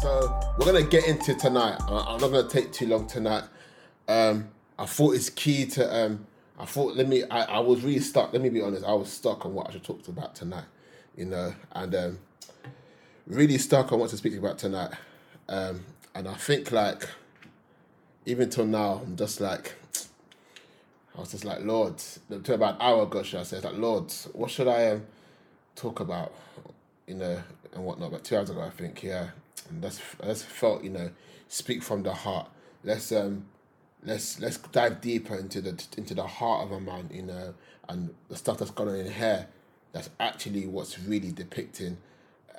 So we're gonna get into tonight. I- I'm not gonna take too long tonight. Um, I thought it's key to. Um, I thought let me. I, I was really stuck. Let me be honest. I was stuck on what I should talk about tonight. You know, and um, really stuck on what to speak about tonight. Um, and I think like, even till now, I'm just like, I was just like, Lord, to about an hour ago, should I say, like, Lord, what should I um, talk about, you know, and whatnot. But two hours ago, I think, yeah, and that's that's felt, you know, speak from the heart. Let's um, let's let's dive deeper into the into the heart of a man, you know, and the stuff that's going on in here. That's actually what's really depicting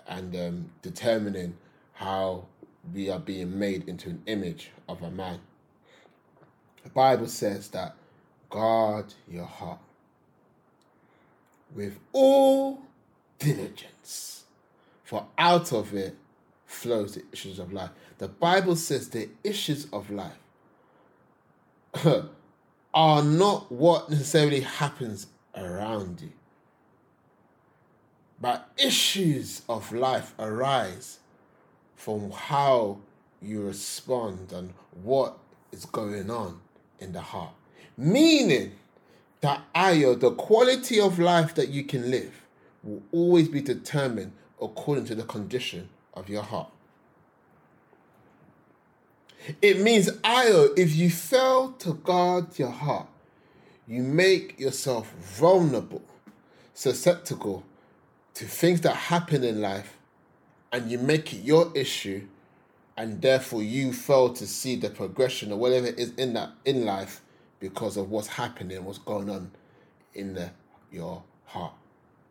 and um, determining how we are being made into an image of a man. The Bible says that guard your heart with all diligence, for out of it flows the issues of life. The Bible says the issues of life are not what necessarily happens around you, but issues of life arise from how you respond and what is going on in the heart. Meaning that ayo, the quality of life that you can live will always be determined according to the condition of your heart. It means ayo, if you fail to guard your heart, you make yourself vulnerable, susceptible to things that happen in life and you make it your issue and therefore you fail to see the progression or whatever it is in that in life because of what's happening what's going on in the, your heart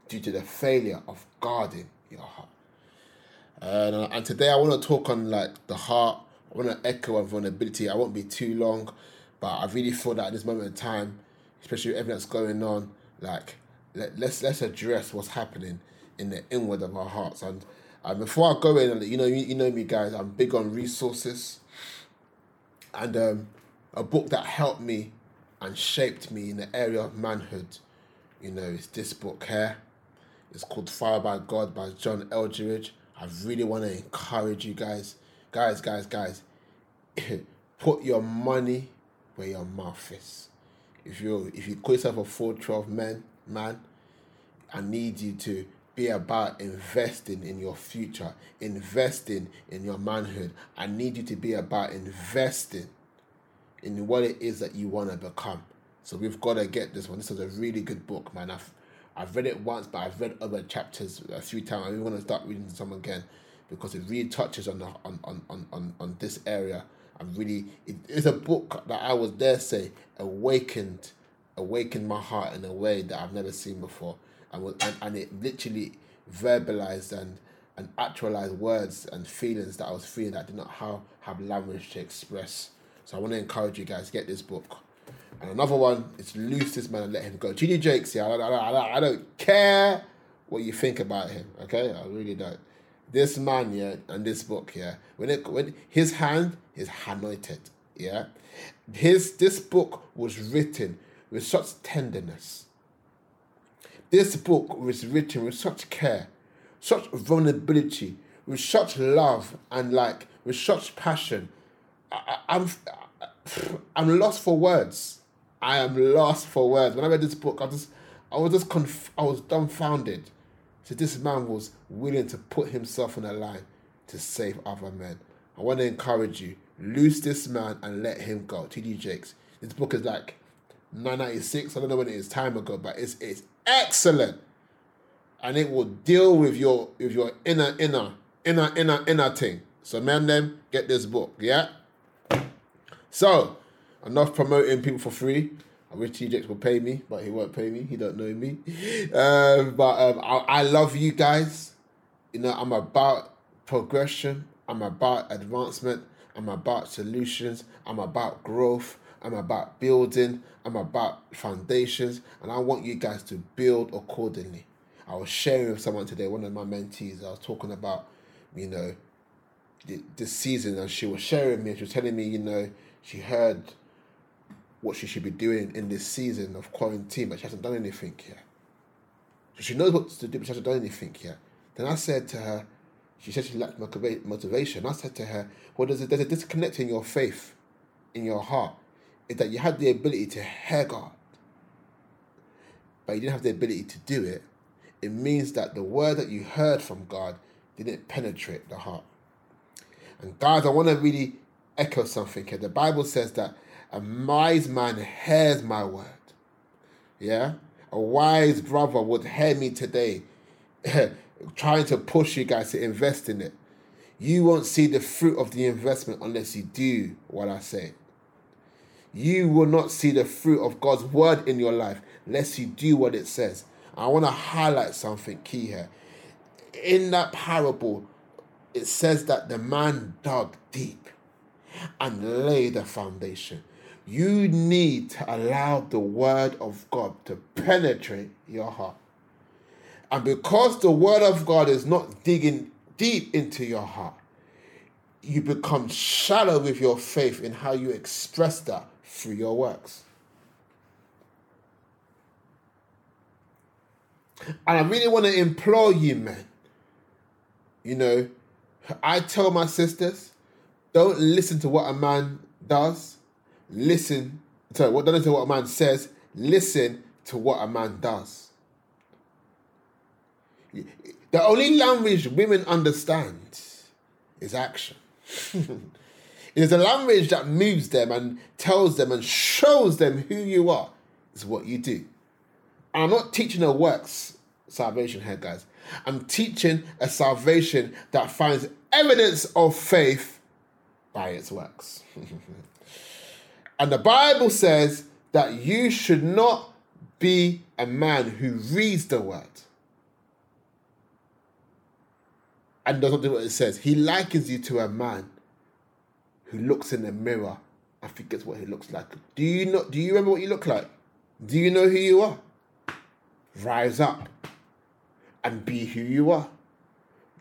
due to the failure of guarding your heart uh, and today i want to talk on like the heart i want to echo on vulnerability i won't be too long but i really feel that at this moment in time especially with everything that's going on like let, let's let's address what's happening in the inward of our hearts and and before I go in, you know, you, you know me, guys. I'm big on resources, and um, a book that helped me and shaped me in the area of manhood. You know, is this book here. It's called Fathered by God by John Eldredge. I really want to encourage you guys, guys, guys, guys. put your money where your mouth is. If you if you call yourself a four twelve man man, I need you to be about investing in your future, investing in your manhood. I need you to be about investing in what it is that you want to become. So we've got to get this one. This is a really good book, man. I've I've read it once, but I've read other chapters uh, a few times. I'm even to start reading some again because it really touches on the on on on on, on this area. I'm really it is a book that I was dare say awakened awakened my heart in a way that I've never seen before and, and, and it literally verbalized and and actualized words and feelings that I was feeling that I did not have, have language to express. So I want to encourage you guys get this book. And another one is Loose This Man and Let Him Go. TD Jakes, yeah, I don't, I, I don't care what you think about him, okay? I really don't. This man, yeah, and this book, yeah, when it when his hand is anointed, yeah, his this book was written with such tenderness this book was written with such care, such vulnerability, with such love, and like with such passion. I, I'm, I'm lost for words. I am lost for words. When I read this book, I just, I was just conf- I was dumbfounded. So this man was willing to put himself on the line to save other men. I want to encourage you: loose this man and let him go. T.D. Jakes. This book is like 996. I don't know when it is time ago, but it's it's excellent. And it will deal with your with your inner inner inner inner inner thing. So man them get this book, yeah? So enough promoting people for free. I wish TJX would pay me, but he won't pay me. He don't know me. Um, but um, I, I love you guys. You know, I'm about progression. I'm about advancement. I'm about solutions. I'm about growth. I'm about building, I'm about foundations, and I want you guys to build accordingly. I was sharing with someone today, one of my mentees, I was talking about, you know, this season, and she was sharing me, she was telling me, you know, she heard what she should be doing in this season of quarantine, but she hasn't done anything yet. So she knows what to do, but she hasn't done anything yet. Then I said to her, She said she lacked motivation. I said to her, Well, there's a, there's a disconnect in your faith, in your heart, is that you had the ability to hear God, but you didn't have the ability to do it. It means that the word that you heard from God didn't penetrate the heart. And guys, I want to really echo something here. The Bible says that a wise man hears my word. Yeah? A wise brother would hear me today, trying to push you guys to invest in it. You won't see the fruit of the investment unless you do what I say. You will not see the fruit of God's word in your life unless you do what it says. I want to highlight something key here. In that parable, it says that the man dug deep and laid the foundation. You need to allow the word of God to penetrate your heart. And because the word of God is not digging deep into your heart, you become shallow with your faith in how you express that through your works. And I really want to implore you, man. You know, I tell my sisters, don't listen to what a man does. Listen, sorry, what don't listen to what a man says. Listen to what a man does. The only language women understand is action. it is a language that moves them and tells them and shows them who you are, is what you do. And I'm not teaching a works salvation here, guys. I'm teaching a salvation that finds evidence of faith by its works. and the Bible says that you should not be a man who reads the word and does not do what it says. He likens you to a man who looks in the mirror and forgets what he looks like. Do you know? Do you remember what you look like? Do you know who you are? Rise up and be who you are.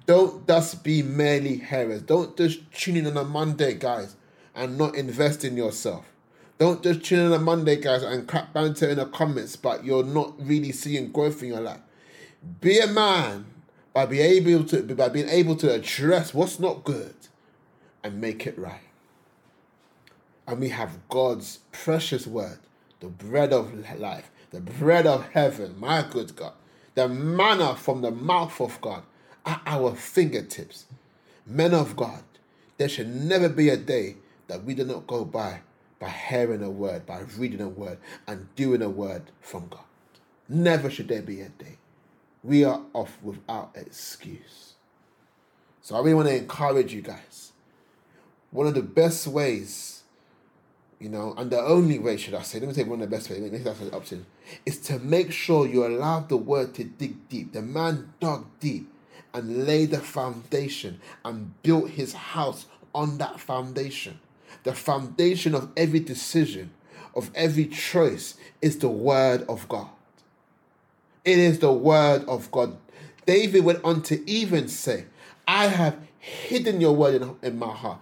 Don't just be merely hearers. Don't just tune in on a Monday, guys, and not invest in yourself. Don't just tune in on Monday, guys, and crap banter in the comments, but you're not really seeing growth in your life. Be a man by being able to by being able to address what's not good and make it right. And we have God's precious word, the bread of life, the bread of heaven, my good God the manna from the mouth of God at our fingertips. Men of God, there should never be a day that we do not go by by hearing a word, by reading a word, and doing a word from God. Never should there be a day. We are off without excuse. So I really want to encourage you guys. One of the best ways you know, and the only way, should I say, let me say one of the best ways, maybe that's an option, is to make sure you allow the word to dig deep. The man dug deep and laid the foundation and built his house on that foundation. The foundation of every decision, of every choice, is the word of God. It is the word of God. David went on to even say, I have hidden your word in, in my heart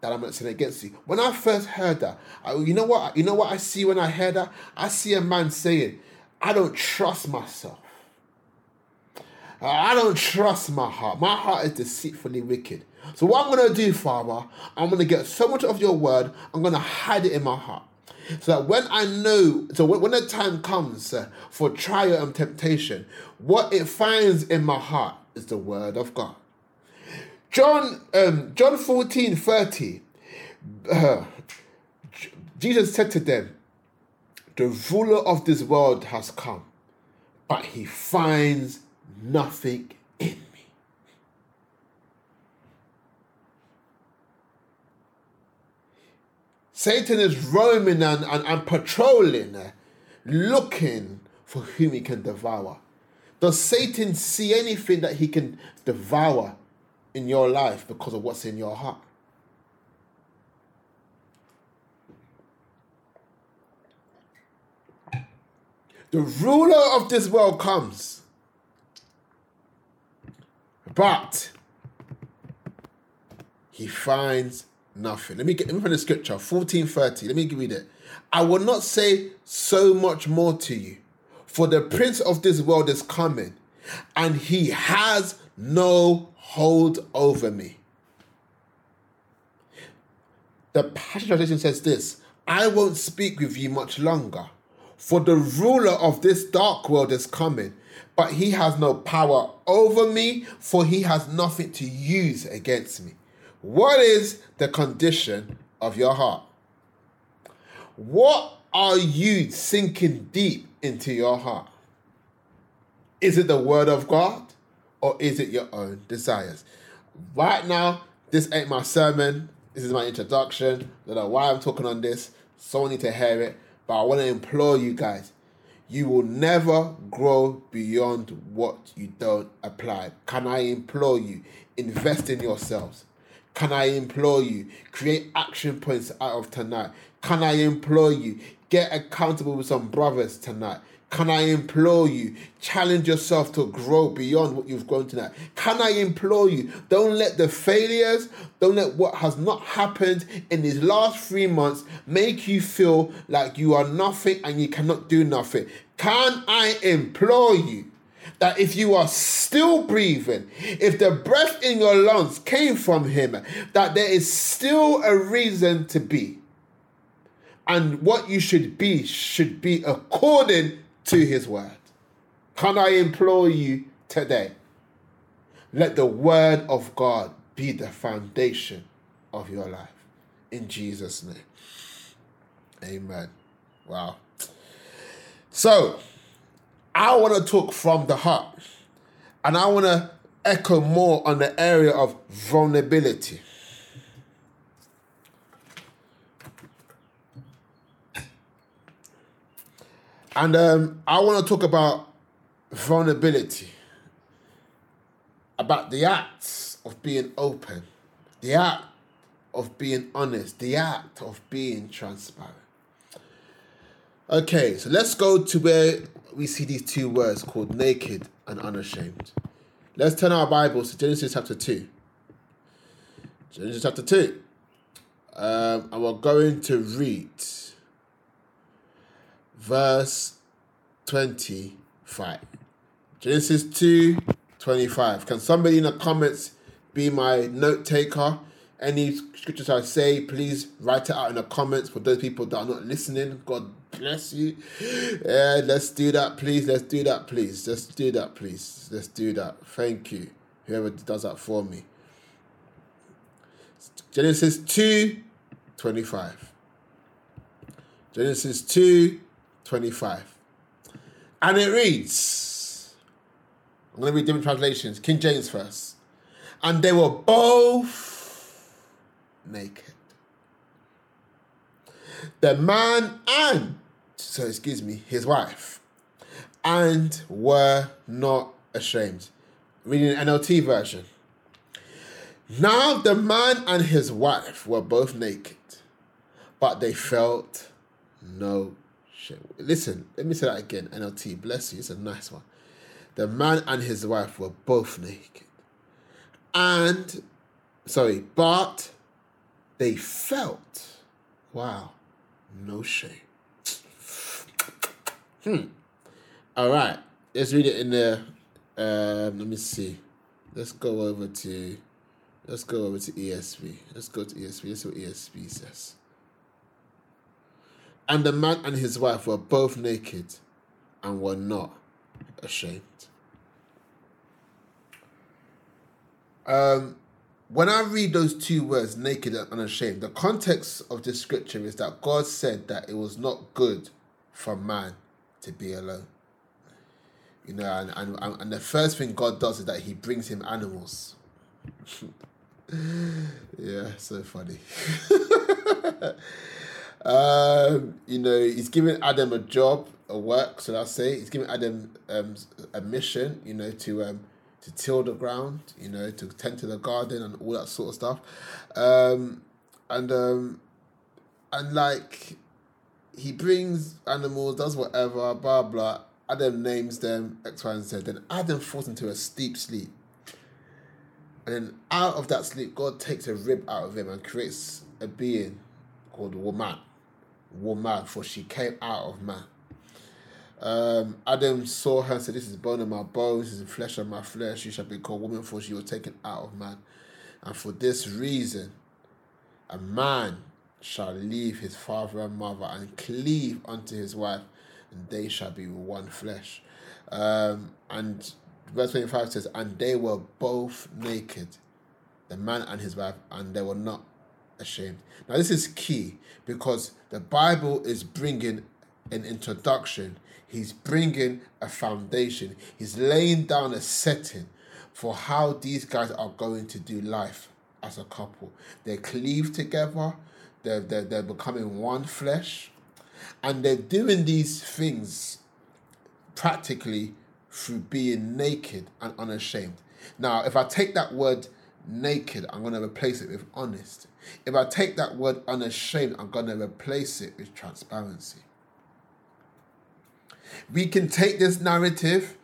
that I'm not sinning against you. When I first heard that, I, you know what? You know what I see when I hear that? I see a man saying, "I don't trust myself. I don't trust my heart. My heart is deceitfully wicked. So what I'm gonna do, Father, I'm gonna get so much of your word. I'm gonna hide it in my heart." So that when I know, so when, the time comes uh, for trial and temptation, what it finds in my heart is the word of God. John um, John 14 30. Uh, Jesus said to them, The ruler of this world has come, but he finds nothing in me. Satan is roaming and, and, and patrolling, uh, looking for whom he can devour. Does Satan see anything that he can devour in your life because of what's in your heart. The ruler of this world comes, but he finds nothing. Let me get let me the scripture 1430. Let me give you that. I will not say so much more to you, for the prince of this world is coming, and he has no hold over me. The Passion Translation says this I won't speak with you much longer, for the ruler of this dark world is coming, but he has no power over me, for he has nothing to use against me. What is the condition of your heart? What are you sinking deep into your heart? Is it the word of God or is it your own desires? Right now, this ain't my sermon. This is my introduction. I don't know why I'm talking on this. Someone need to hear it. But I want to implore you guys. You will never grow beyond what you don't apply. Can I implore you? Invest in yourselves. Can I implore you? Create action points out of tonight. Can I implore you? Get accountable with some brothers tonight. Can I implore you? Challenge yourself to grow beyond what you've grown tonight. Can I implore you? Don't let the failures, don't let what has not happened in these last three months make you feel like you are nothing and you cannot do nothing. Can I implore you? That if you are still breathing, if the breath in your lungs came from Him, that there is still a reason to be. And what you should be should be according to his word. Can I implore you today? Let the word of God be the foundation of your life. In Jesus' name. Amen. Wow. So, I want to talk from the heart. And I want to echo more on the area of vulnerability. And um, I want to talk about vulnerability, about the act of being open, the act of being honest, the act of being transparent. Okay, so let's go to where we see these two words called naked and unashamed. Let's turn our Bibles to Genesis chapter 2. Genesis chapter 2. Um, and we're going to read verse 25. Genesis 2 25. Can somebody in the comments be my note taker? Any scriptures I say, please write it out in the comments for those people that are not listening. God bless you. Yeah, let's do that, please. Let's do that, please. Let's do that, please. Let's do that. Thank you. Whoever does that for me. Genesis 2 25. Genesis 2 25. And it reads, I'm going to read different translations, King James first. And they were both naked. The man and, so excuse me, his wife, and were not ashamed. Reading NLT version. Now the man and his wife were both naked, but they felt no Listen, let me say that again. NLT, bless you. It's a nice one. The man and his wife were both naked. And, sorry, but they felt, wow, no shame. Hmm. All right. Let's read it in the, um, let me see. Let's go over to, let's go over to ESV. Let's go to ESV. Let's see what ESV says. And the man and his wife were both naked and were not ashamed. Um, when I read those two words, naked and unashamed, the context of this scripture is that God said that it was not good for man to be alone. You know, and, and, and the first thing God does is that he brings him animals. yeah, so funny. Um, you know, he's giving Adam a job, a work, so I say. He's giving Adam um, a mission, you know, to um, to till the ground, you know, to tend to the garden and all that sort of stuff. Um, and um, and like he brings animals, does whatever, blah blah. Adam names them X, Y, and Z. Then Adam falls into a deep sleep. And then out of that sleep, God takes a rib out of him and creates a being called woman woman, for she came out of man. Um, Adam saw her and said, This is bone of my bones, this is flesh of my flesh. She shall be called woman, for she was taken out of man. And for this reason, a man shall leave his father and mother and cleave unto his wife, and they shall be one flesh. Um, and verse 25 says, And they were both naked, the man and his wife, and they were not ashamed. Now, this is key because the Bible is bringing an introduction, he's bringing a foundation, he's laying down a setting for how these guys are going to do life as a couple. They cleave together, they're, they're, they're becoming one flesh, and they're doing these things practically through being naked and unashamed. Now, if I take that word naked, I'm going to replace it with honest. If I take that word unashamed, I'm going to replace it with transparency. We can take this narrative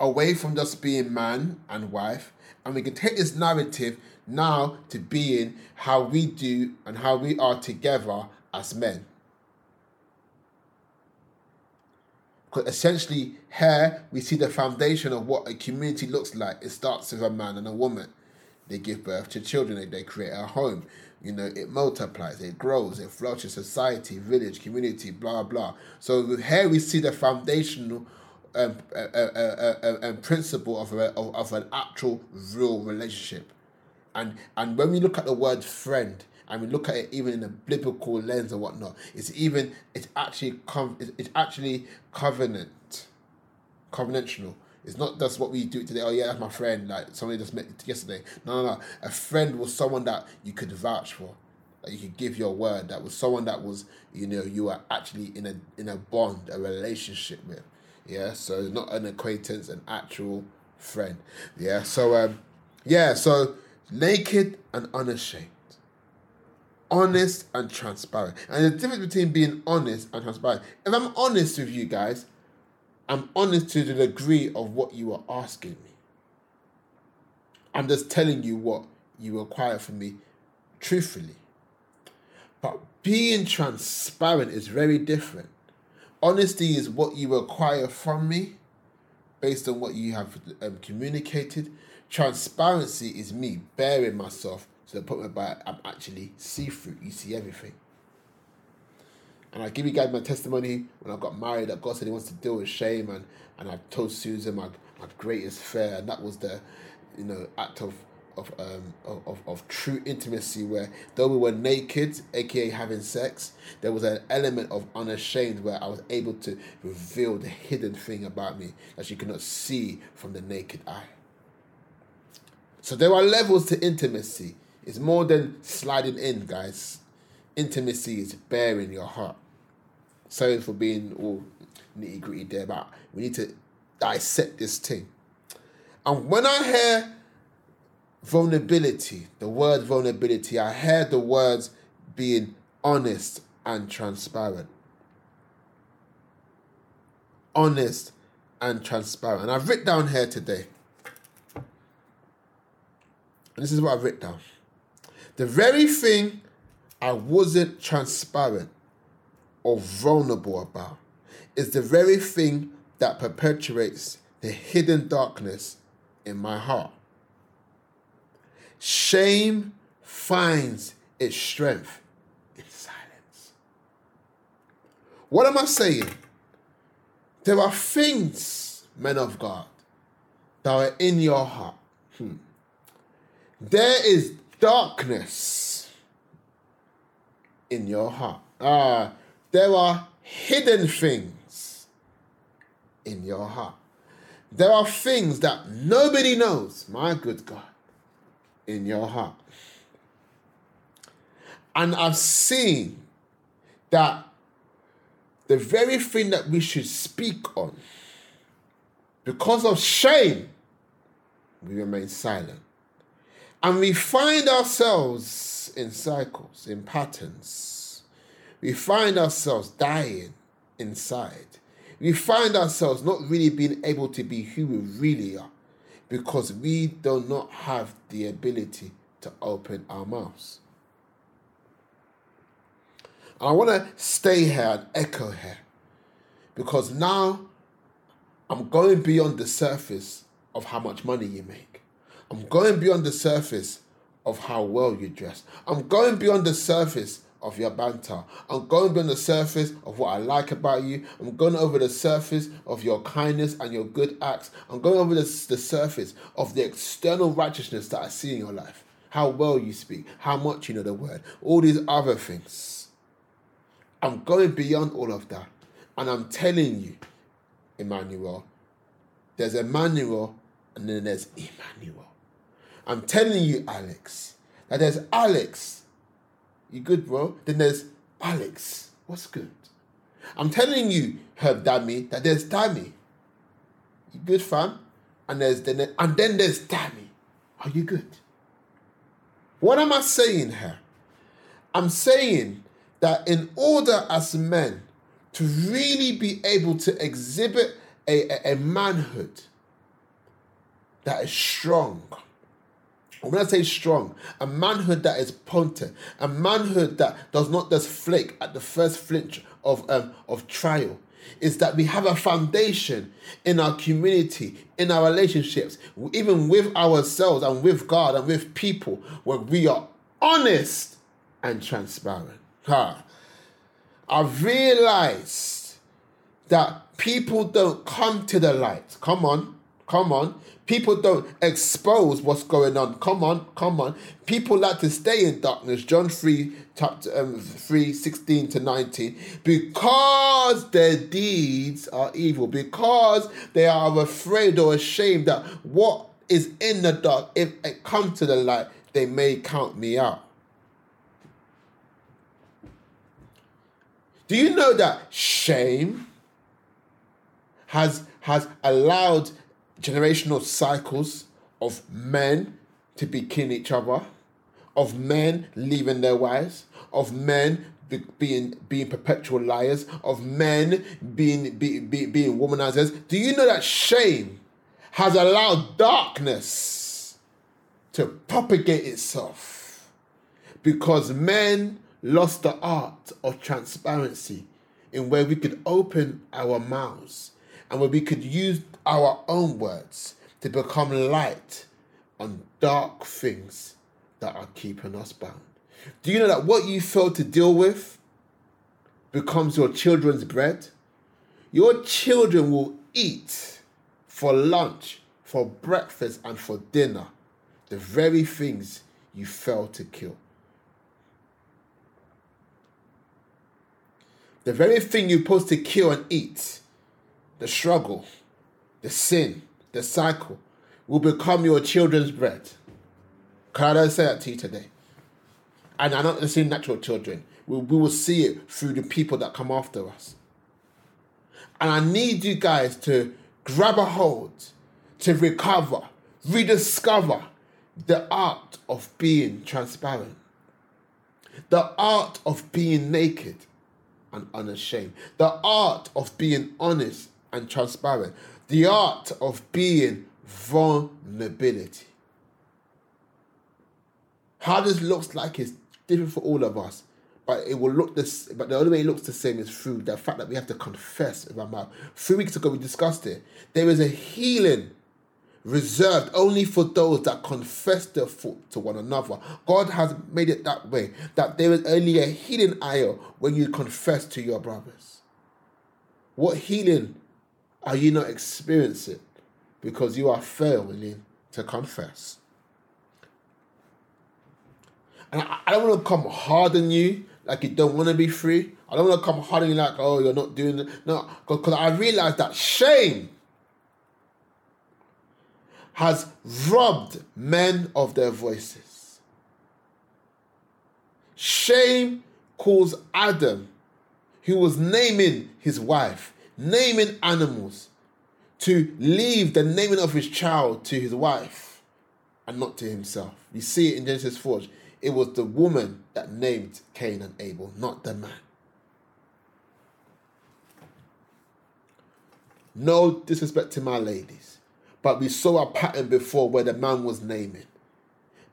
away from just being man and wife, and we can take this narrative now to being how we do and how we are together as men. Because essentially, here we see the foundation of what a community looks like. It starts with a man and a woman. They give birth to children, they, they create a home. You know, it multiplies, it grows, it flourishes society, village, community, blah, blah. So here we see the foundational um, uh, uh, uh, um, principle of, a, of, of an actual real relationship. And, and when we look at the word friend, and we look at it even in a biblical lens or whatnot, it's even it's actually com- it's actually covenant, covenantal. It's not just what we do today. Oh yeah, that's my friend. Like somebody just met yesterday. No, no, no. A friend was someone that you could vouch for, that you could give your word. That was someone that was you know you are actually in a in a bond, a relationship with. Yeah, so not an acquaintance, an actual friend. Yeah, so um, yeah, so naked and unashamed, honest and transparent. And the difference between being honest and transparent. If I'm honest with you guys, I'm honest to the degree of what you are asking me. I'm just telling you what you require from me truthfully. But being transparent is very different. Honesty is what you require from me based on what you have um, communicated. Transparency is me bearing myself to the point whereby I'm actually see through. You see everything. And I give you guys my testimony when I got married that God said He wants to deal with shame, and and I told Susan my my greatest fear, and that was the, you know, act of of um of, of true intimacy where though we were naked, aka having sex, there was an element of unashamed where I was able to reveal the hidden thing about me that you cannot see from the naked eye. So there are levels to intimacy. It's more than sliding in, guys. Intimacy is bearing your heart sorry for being all nitty gritty there, but we need to dissect this thing. And when I hear vulnerability, the word vulnerability, I hear the words being honest and transparent. Honest and transparent. And I've written down here today. This is what I've written down. The very thing I wasn't transparent or vulnerable about is the very thing that perpetuates the hidden darkness in my heart. Shame finds its strength in silence. What am I saying? There are things, men of God, that are in your heart. Hmm. There is darkness in your heart. Ah, there are hidden things in your heart. There are things that nobody knows, my good God, in your heart. And I've seen that the very thing that we should speak on, because of shame, we remain silent. And we find ourselves in cycles, in patterns we find ourselves dying inside. We find ourselves not really being able to be who we really are because we do not have the ability to open our mouths. And I want to stay here and echo here because now I'm going beyond the surface of how much money you make. I'm going beyond the surface of how well you dress. I'm going beyond the surface of your banter. I'm going beyond the surface of what I like about you. I'm going over the surface of your kindness and your good acts. I'm going over the, the surface of the external righteousness that I see in your life. How well you speak, how much you know the word, all these other things. I'm going beyond all of that. And I'm telling you, Emmanuel, there's Emmanuel and then there's Emmanuel. I'm telling you, Alex, that there's Alex you good, bro? Then there's Alex. What's good? I'm telling you, Herb Dammy, that there's Dammy. You good, fam? And there's then and then there's Dammy. Are you good? What am I saying here? I'm saying that in order as men to really be able to exhibit a, a, a manhood that is strong, when I say strong, a manhood that is potent, a manhood that does not just flake at the first flinch of um, of trial, is that we have a foundation in our community, in our relationships, even with ourselves and with God and with people, where we are honest and transparent. I've realized that people don't come to the light. Come on, come on. People don't expose what's going on. Come on, come on. People like to stay in darkness. John 3, chapter um, 3 16 to 19. Because their deeds are evil, because they are afraid or ashamed that what is in the dark, if it comes to the light, they may count me out. Do you know that shame has has allowed generational cycles of men to be killing each other, of men leaving their wives, of men be, being being perpetual liars, of men being be, be, being womanizers. Do you know that shame has allowed darkness to propagate itself because men lost the art of transparency in where we could open our mouths and where we could use our own words to become light on dark things that are keeping us bound. Do you know that what you fail to deal with becomes your children's bread? Your children will eat for lunch, for breakfast, and for dinner the very things you fail to kill. The very thing you're supposed to kill and eat, the struggle, the sin, the cycle will become your children's bread. Can I say that to you today? And I'm not the same natural children. We, we will see it through the people that come after us. And I need you guys to grab a hold, to recover, rediscover the art of being transparent, the art of being naked and unashamed, the art of being honest and transparent, the art of being vulnerability. How this looks like is different for all of us, but it will look this. But the only way it looks the same is through the fact that we have to confess with our mouth. Three weeks ago we discussed it. There is a healing reserved only for those that confess their fault to one another. God has made it that way that there is only a healing aisle when you confess to your brothers. What healing are you not experiencing because you are failing to confess? And I, I don't want to come hard on you like you don't want to be free. I don't want to come hard on you like, oh, you're not doing it. No, because I realize that shame has robbed men of their voices. Shame caused Adam, who was naming his wife, naming animals, to leave the naming of his child to his wife and not to himself. You see it in Genesis 4. It was the woman that named Cain and Abel, not the man. No disrespect to my ladies, but we saw a pattern before where the man was naming.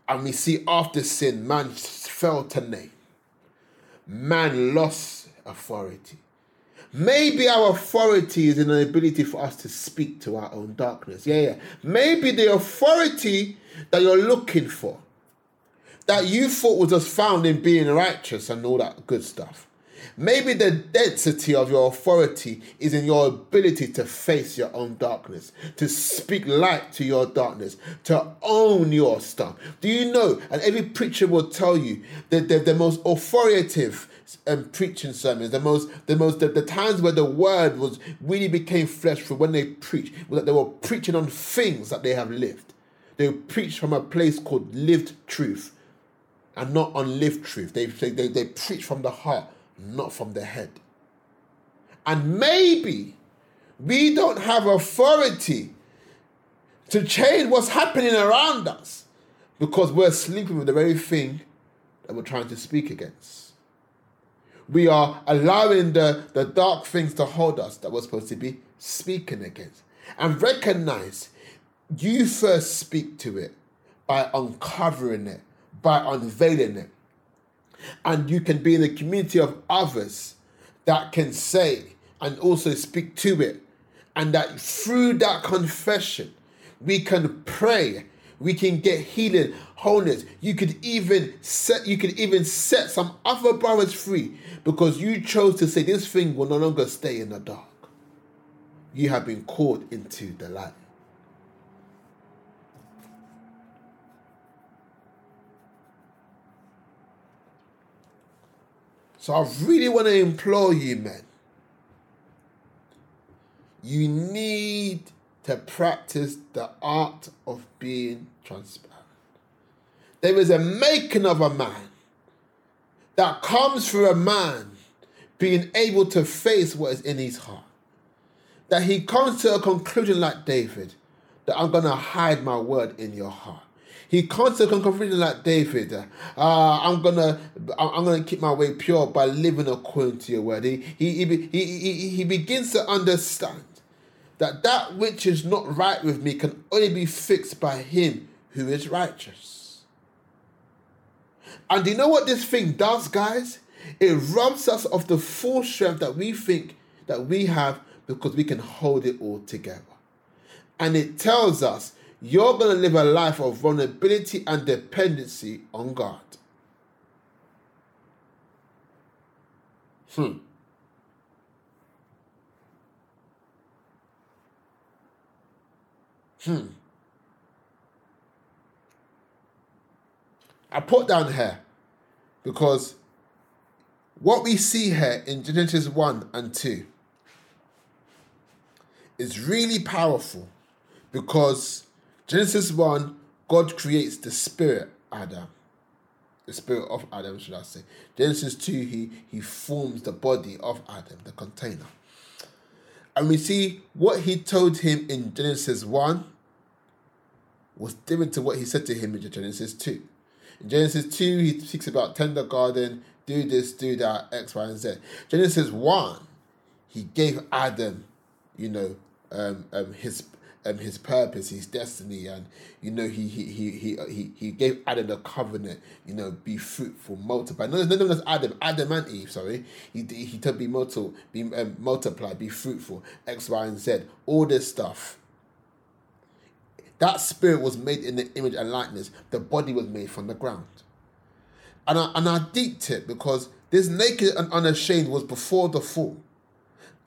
And we see after sin, man fell to name. Man lost authority Maybe our authority is in the ability for us to speak to our own darkness. Yeah, yeah. Maybe the authority that you're looking for, that you thought was just found in being righteous and all that good stuff. Maybe the density of your authority is in your ability to face your own darkness, to speak light to your darkness, to own your stuff. Do you know? And every preacher will tell you that the, the most authoritative um, preaching sermons, the most, the most, the, the times where the word was really became flesh for when they preached, was that they were preaching on things that they have lived. They preach from a place called lived truth, and not on lived truth. They they they, they preach from the heart, not from the head. And maybe we don't have authority to change what's happening around us because we're sleeping with the very thing that we're trying to speak against we are allowing the, the dark things to hold us that we're supposed to be speaking against. And recognize you first speak to it by uncovering it, by unveiling it. And you can be in a community of others that can say and also speak to it. And that through that confession, we can pray we can get healing, wholeness. You could even set you could even set some other brothers free because you chose to say this thing will no longer stay in the dark. You have been called into the light. So I really want to implore you, man. You need to practice the art of being transparent. There is a making of a man that comes through a man being able to face what is in his heart. That he comes to a conclusion like David, that I'm going to hide my word in your heart. He comes to a conclusion like David, uh, I'm gonna I'm gonna keep my way pure by living according to your word. He he he, he, he, he begins to understand that that which is not right with me can only be fixed by him who is righteous. And you know what this thing does, guys? It robs us of the full strength that we think that we have because we can hold it all together. And it tells us you're going to live a life of vulnerability and dependency on God. Hmm. Hmm. I put down here because what we see here in Genesis 1 and 2 is really powerful because Genesis 1, God creates the spirit Adam. The spirit of Adam, should I say. Genesis 2, he, he forms the body of Adam, the container. And we see what he told him in Genesis 1 was different to what he said to him in Genesis 2. In Genesis 2, he speaks about tender garden, do this, do that, X, Y, and Z. Genesis 1, he gave Adam, you know, um, um, his um, his purpose, his destiny, and you know he he he he he, he gave Adam the covenant. You know, be fruitful, multiply. No, no, no, that's Adam, Adam and Eve. Sorry, he he told be multiple, be um, multiply, be fruitful, X, Y, and Z. All this stuff. That spirit was made in the image and likeness. The body was made from the ground. And I, and I deeped it because this naked and unashamed was before the fall.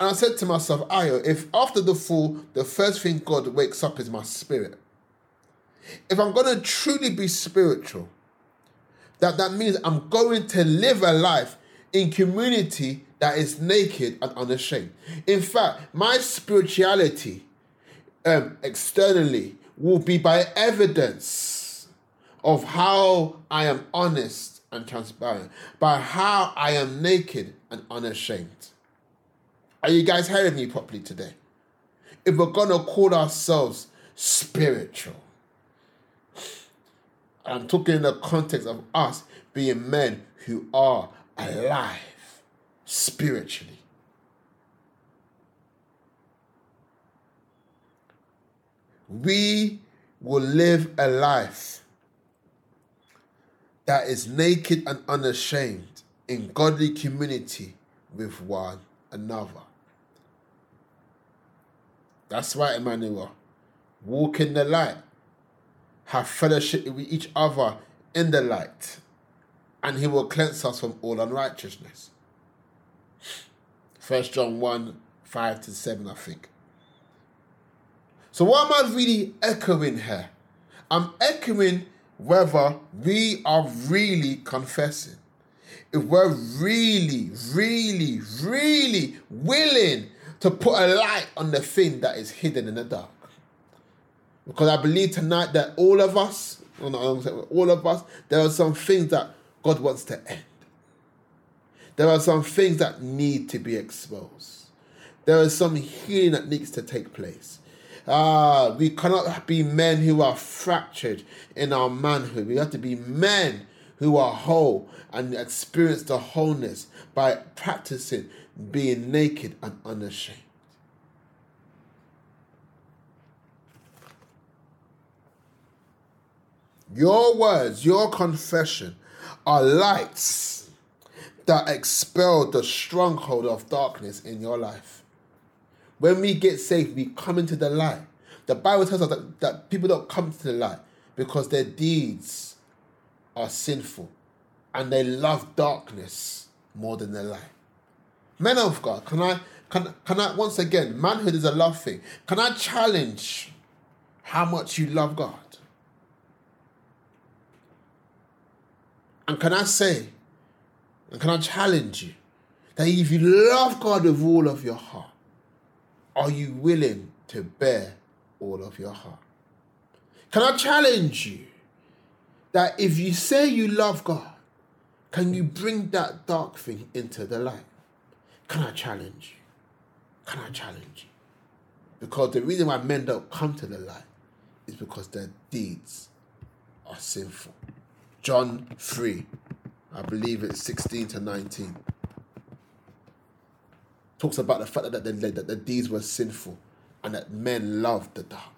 And I said to myself, Ayo, if after the fall, the first thing God wakes up is my spirit, if I'm going to truly be spiritual, that, that means I'm going to live a life in community that is naked and unashamed. In fact, my spirituality um, externally will be by evidence of how I am honest and transparent, by how I am naked and unashamed. Are you guys hearing me properly today? If we're going to call ourselves spiritual, I'm talking in the context of us being men who are alive spiritually. we will live a life that is naked and unashamed in godly community with one another. That's right, Emmanuel. Walk in the light. Have fellowship with each other in the light. And he will cleanse us from all unrighteousness. First John 1, 5 to 7, I think. So what am I really echoing here? I'm echoing whether we are really confessing. If we're really, really, really willing to put a light on the thing that is hidden in the dark. Because I believe tonight that all of us, all of us, there are some things that God wants to end. There are some things that need to be exposed. There is some healing that needs to take place. Ah, we cannot be men who are fractured in our manhood. We have to be men who are whole and experience the wholeness by practicing being naked and unashamed. Your words, your confession are lights that expel the stronghold of darkness in your life. When we get saved, we come into the light. The Bible tells us that, that people don't come to the light because their deeds are sinful and they love darkness more than the light. Men of God, can I can can I once again, manhood is a love thing. Can I challenge how much you love God? And can I say, and can I challenge you that if you love God with all of your heart, are you willing to bear all of your heart? Can I challenge you that if you say you love God, can you bring that dark thing into the light? Can I challenge you? Can I challenge you? Because the reason why men don't come to the light is because their deeds are sinful. John 3, I believe it's 16 to 19, talks about the fact that the, that the deeds were sinful and that men loved the darkness.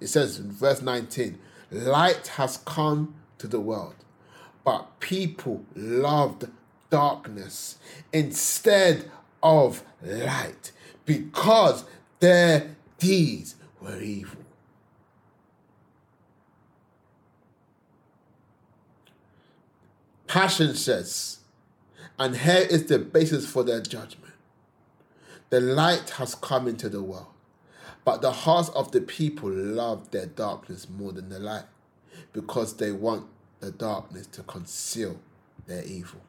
It says in verse 19, light has come to the world, but people loved darkness instead of light because their deeds were evil. Passion says, and here is the basis for their judgment. The light has come into the world, but the hearts of the people love their darkness more than the light because they want the darkness to conceal their evil.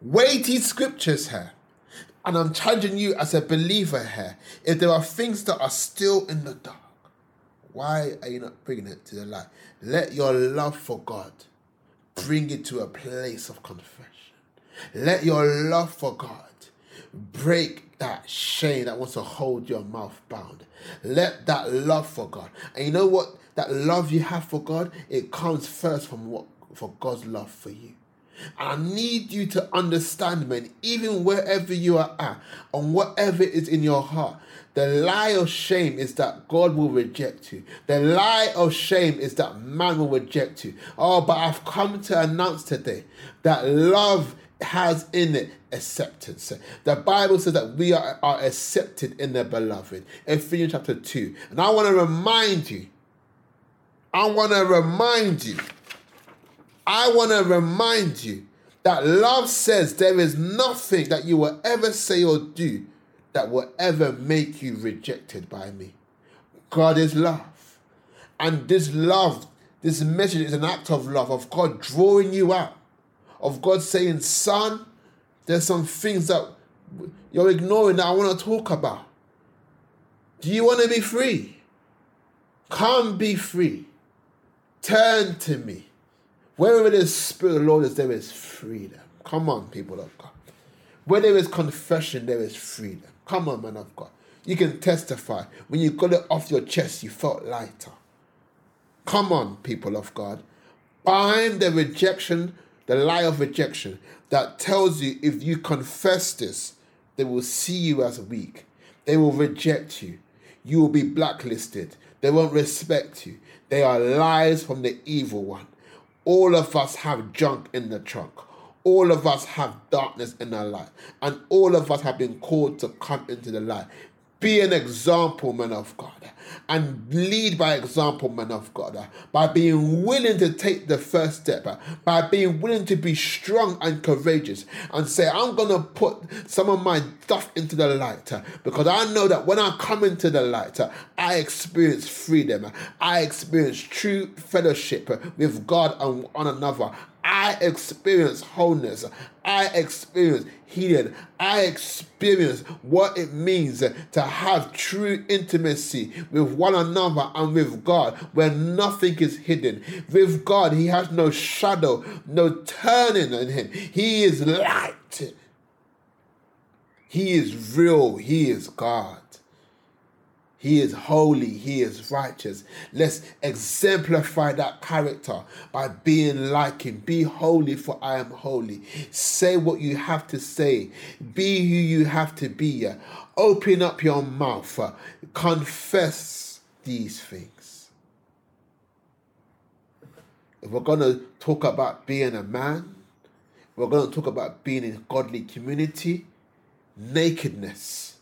Weighty scriptures here. And I'm challenging you as a believer here. If there are things that are still in the dark, why are you not bringing it to the light? Let your love for God bring it to a place of confession. Let your love for God break that shame that wants to hold your mouth bound. Let that love for God. And you know what? That love you have for God, it comes first from what for God's love for you. I need you to understand, man, even wherever you are at, and whatever is in your heart, the lie of shame is that God will reject you. The lie of shame is that man will reject you. Oh, but I've come to announce today that love has in it acceptance. The Bible says that we are, are accepted in the beloved. Ephesians chapter 2. And I want to remind you, I want to remind you, I want to remind you that love says there is nothing that you will ever say or do that will ever make you rejected by me. God is love. And this love, this message is an act of love, of God drawing you out, of God saying, Son, there's some things that you're ignoring that I want to talk about. Do you want to be free? Come be free. Turn to me. Wherever the Spirit of the Lord is, there is freedom. Come on, people of God. Where there is confession, there is freedom. Come on, man of God. You can testify. When you got it off your chest, you felt lighter. Come on, people of God. Bind the rejection, the lie of rejection that tells you if you confess this, they will see you as weak. They will reject you. You will be blacklisted. They won't respect you. They are lies from the evil one. All of us have junk in the trunk. all of us have darkness in our life, and all of us have been called to come into the light. Be an example, man of God, and lead by example, man of God, uh, by being willing to take the first step, uh, by being willing to be strong and courageous, and say, I'm going to put some of my stuff into the light uh, because I know that when I come into the light, I experience freedom, I experience true fellowship with God and one another. I experience wholeness. I experience healing. I experience what it means to have true intimacy with one another and with God, where nothing is hidden. With God, He has no shadow, no turning in Him. He is light. He is real. He is God. He is holy. He is righteous. Let's exemplify that character by being like him. Be holy, for I am holy. Say what you have to say. Be who you have to be. Open up your mouth. Confess these things. If we're going to talk about being a man, we're going to talk about being in godly community, nakedness,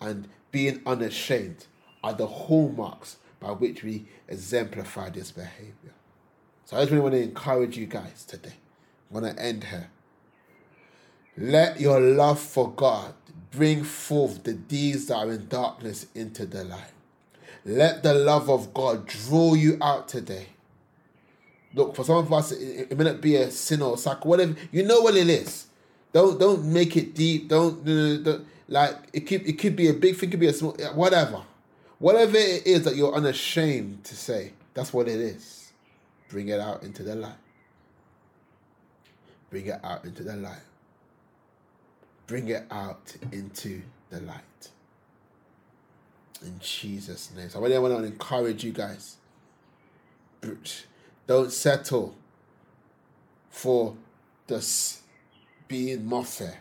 and being unashamed are the hallmarks by which we exemplify this behavior. So I just really want to encourage you guys today. I'm going to end here. Let your love for God bring forth the deeds that are in darkness into the light. Let the love of God draw you out today. Look, for some of us, it, may not be a sin or a cycle, whatever. You know what it is. Don't don't make it deep. Don't, don't, don't like it. Could it could be a big thing. Could be a small. Whatever. Whatever it is that you're unashamed to say, that's what it is. Bring it out into the light. Bring it out into the light. Bring it out into the light. In Jesus' name. So I really want to encourage you guys. Don't settle for this being Moffat.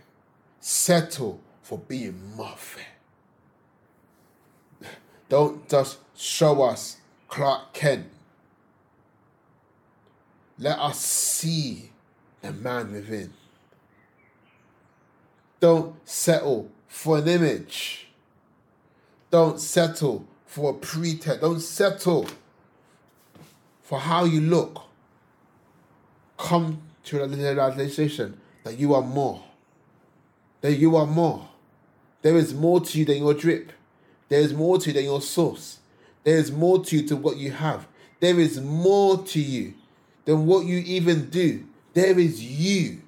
Settle for being Moffat. Don't just show us Clark Kent. Let us see the man within. Don't settle for an image. Don't settle for a pretext. Don't settle for how you look. Come to the realization that you are more. That you are more. There is more to you than your drip. There is more to you than your source. There is more to you to what you have. There is more to you than what you even do. There is you.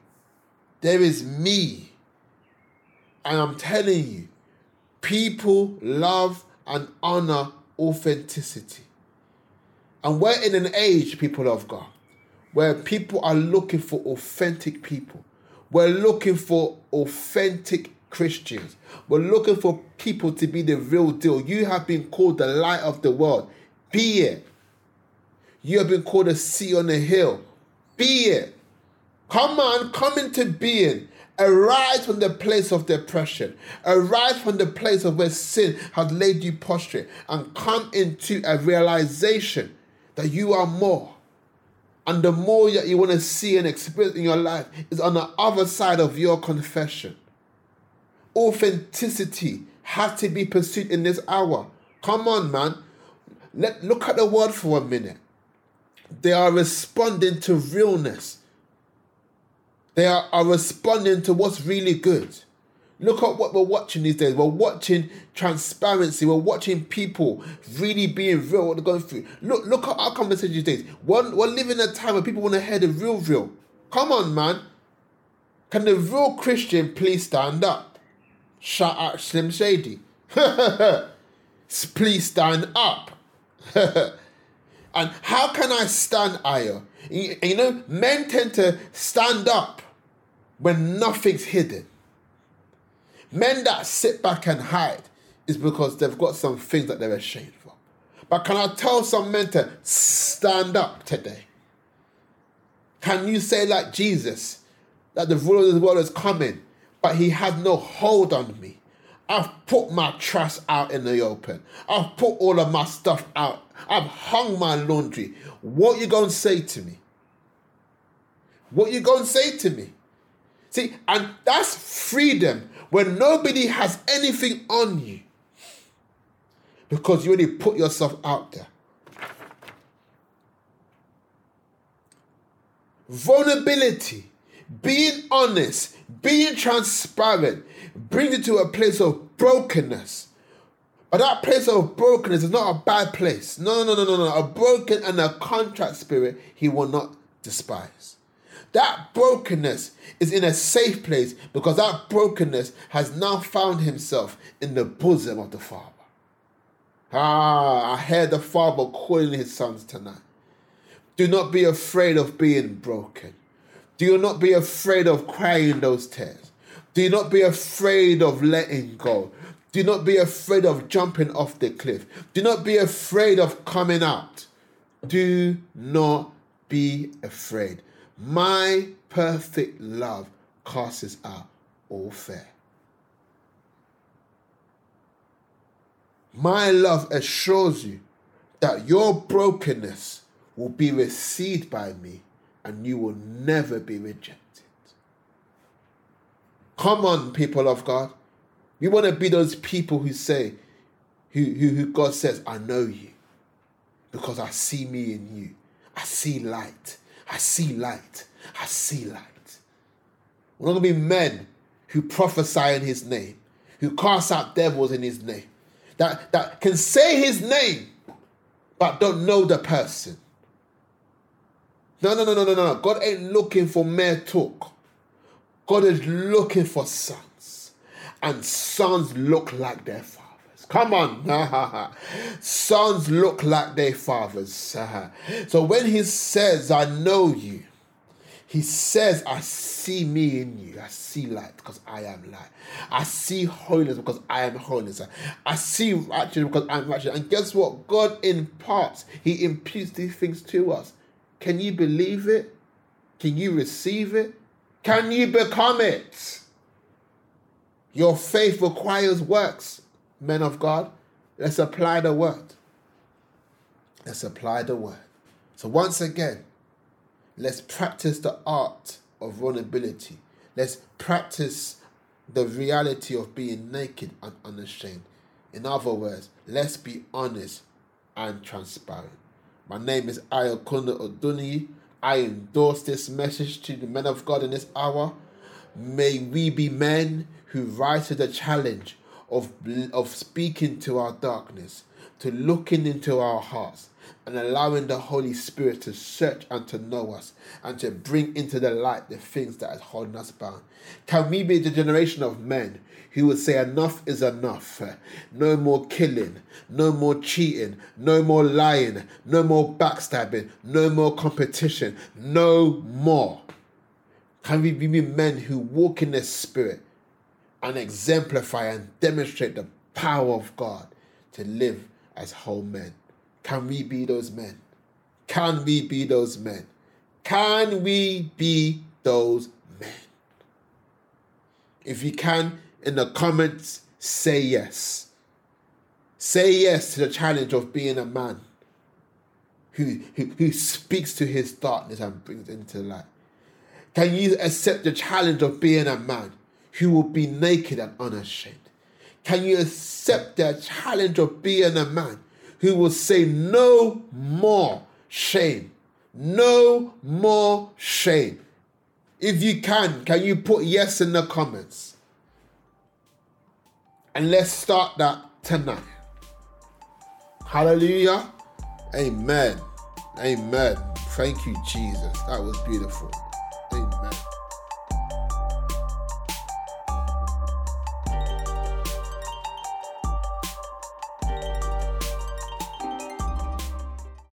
There is me. And I'm telling you, people love and honor authenticity. And we're in an age, people of God, where people are looking for authentic people. We're looking for authentic Christians. We're looking for people to be the real deal. You have been called the light of the world. Be it. You have been called a sea on a hill. Be it. Come on, come into being. Arise from the place of depression. Arise from the place of where sin has laid you prostrate and come into a realization that you are more. And the more that you want to see and experience in your life is on the other side of your confession authenticity has to be pursued in this hour. Come on, man. Let look at the word for a minute. They are responding to realness. They are, are responding to what's really good. Look at what we're watching these days. We're watching transparency. We're watching people really being real, what they're going through. Look, look at our conversation these days. We're, we're living in a time where people want to hear the real, real. Come on, man. Can the real Christian please stand up? Shout out Slim Shady. Please stand up. and how can I stand, Ayo? You know, men tend to stand up when nothing's hidden. Men that sit back and hide is because they've got some things that they're ashamed for. But can I tell some men to stand up today? Can you say, like Jesus, that the ruler of the world is coming but he had no hold on me. I've put my trust out in the open. I've put all of my stuff out. I've hung my laundry. What you gonna say to me? What you gonna say to me? See, and that's freedom when nobody has anything on you because you already put yourself out there. Vulnerability, being honest, being transparent brings you to a place of brokenness. But that place of brokenness is not a bad place. No, no, no, no, no. A broken and a contrite spirit he will not despise. That brokenness is in a safe place because that brokenness has now found himself in the bosom of the Father. Ah, I hear the Father calling his sons tonight. Do not be afraid of being broken. Do not be afraid of crying those tears. Do not be afraid of letting go. Do not be afraid of jumping off the cliff. Do not be afraid of coming out. Do not be afraid. My perfect love casts out all fear. My love assures you that your brokenness will be received by me and you will never be rejected. Come on, people of God. We want to be those people who say, who, who, who God says, I know you because I see me in you. I see light. I see light. I see light. We're not going to be men who prophesy in his name, who cast out devils in his name, that, that can say his name but don't know the person. No, no, no, no, no, no. God ain't looking for mere talk. God is looking for sons. And sons look like their fathers. Come on. sons look like their fathers. so when he says, I know you, he says, I see me in you. I see light because I am light. I see holiness because I am holiness. I see righteousness because I'm righteous. And guess what? God imparts, He imputes these things to us. Can you believe it? Can you receive it? Can you become it? Your faith requires works, men of God. Let's apply the word. Let's apply the word. So, once again, let's practice the art of vulnerability. Let's practice the reality of being naked and unashamed. In other words, let's be honest and transparent. My name is Ayokunda Oduni. I endorse this message to the men of God in this hour. May we be men who rise to the challenge of, of speaking to our darkness, to looking into our hearts, and allowing the Holy Spirit to search and to know us and to bring into the light the things that are holding us bound. Can we be the generation of men who would say enough is enough. No more killing, no more cheating, no more lying, no more backstabbing, no more competition, no more. Can we be men who walk in the spirit and exemplify and demonstrate the power of God to live as whole men? Can we be those men? Can we be those men? Can we be those men? If you can, in the comments, say yes. Say yes to the challenge of being a man who, who, who speaks to his darkness and brings it into light. Can you accept the challenge of being a man who will be naked and unashamed? Can you accept the challenge of being a man who will say no more shame? No more shame. If you can, can you put yes in the comments? And let's start that tonight. Hallelujah. Amen. Amen. Thank you, Jesus. That was beautiful.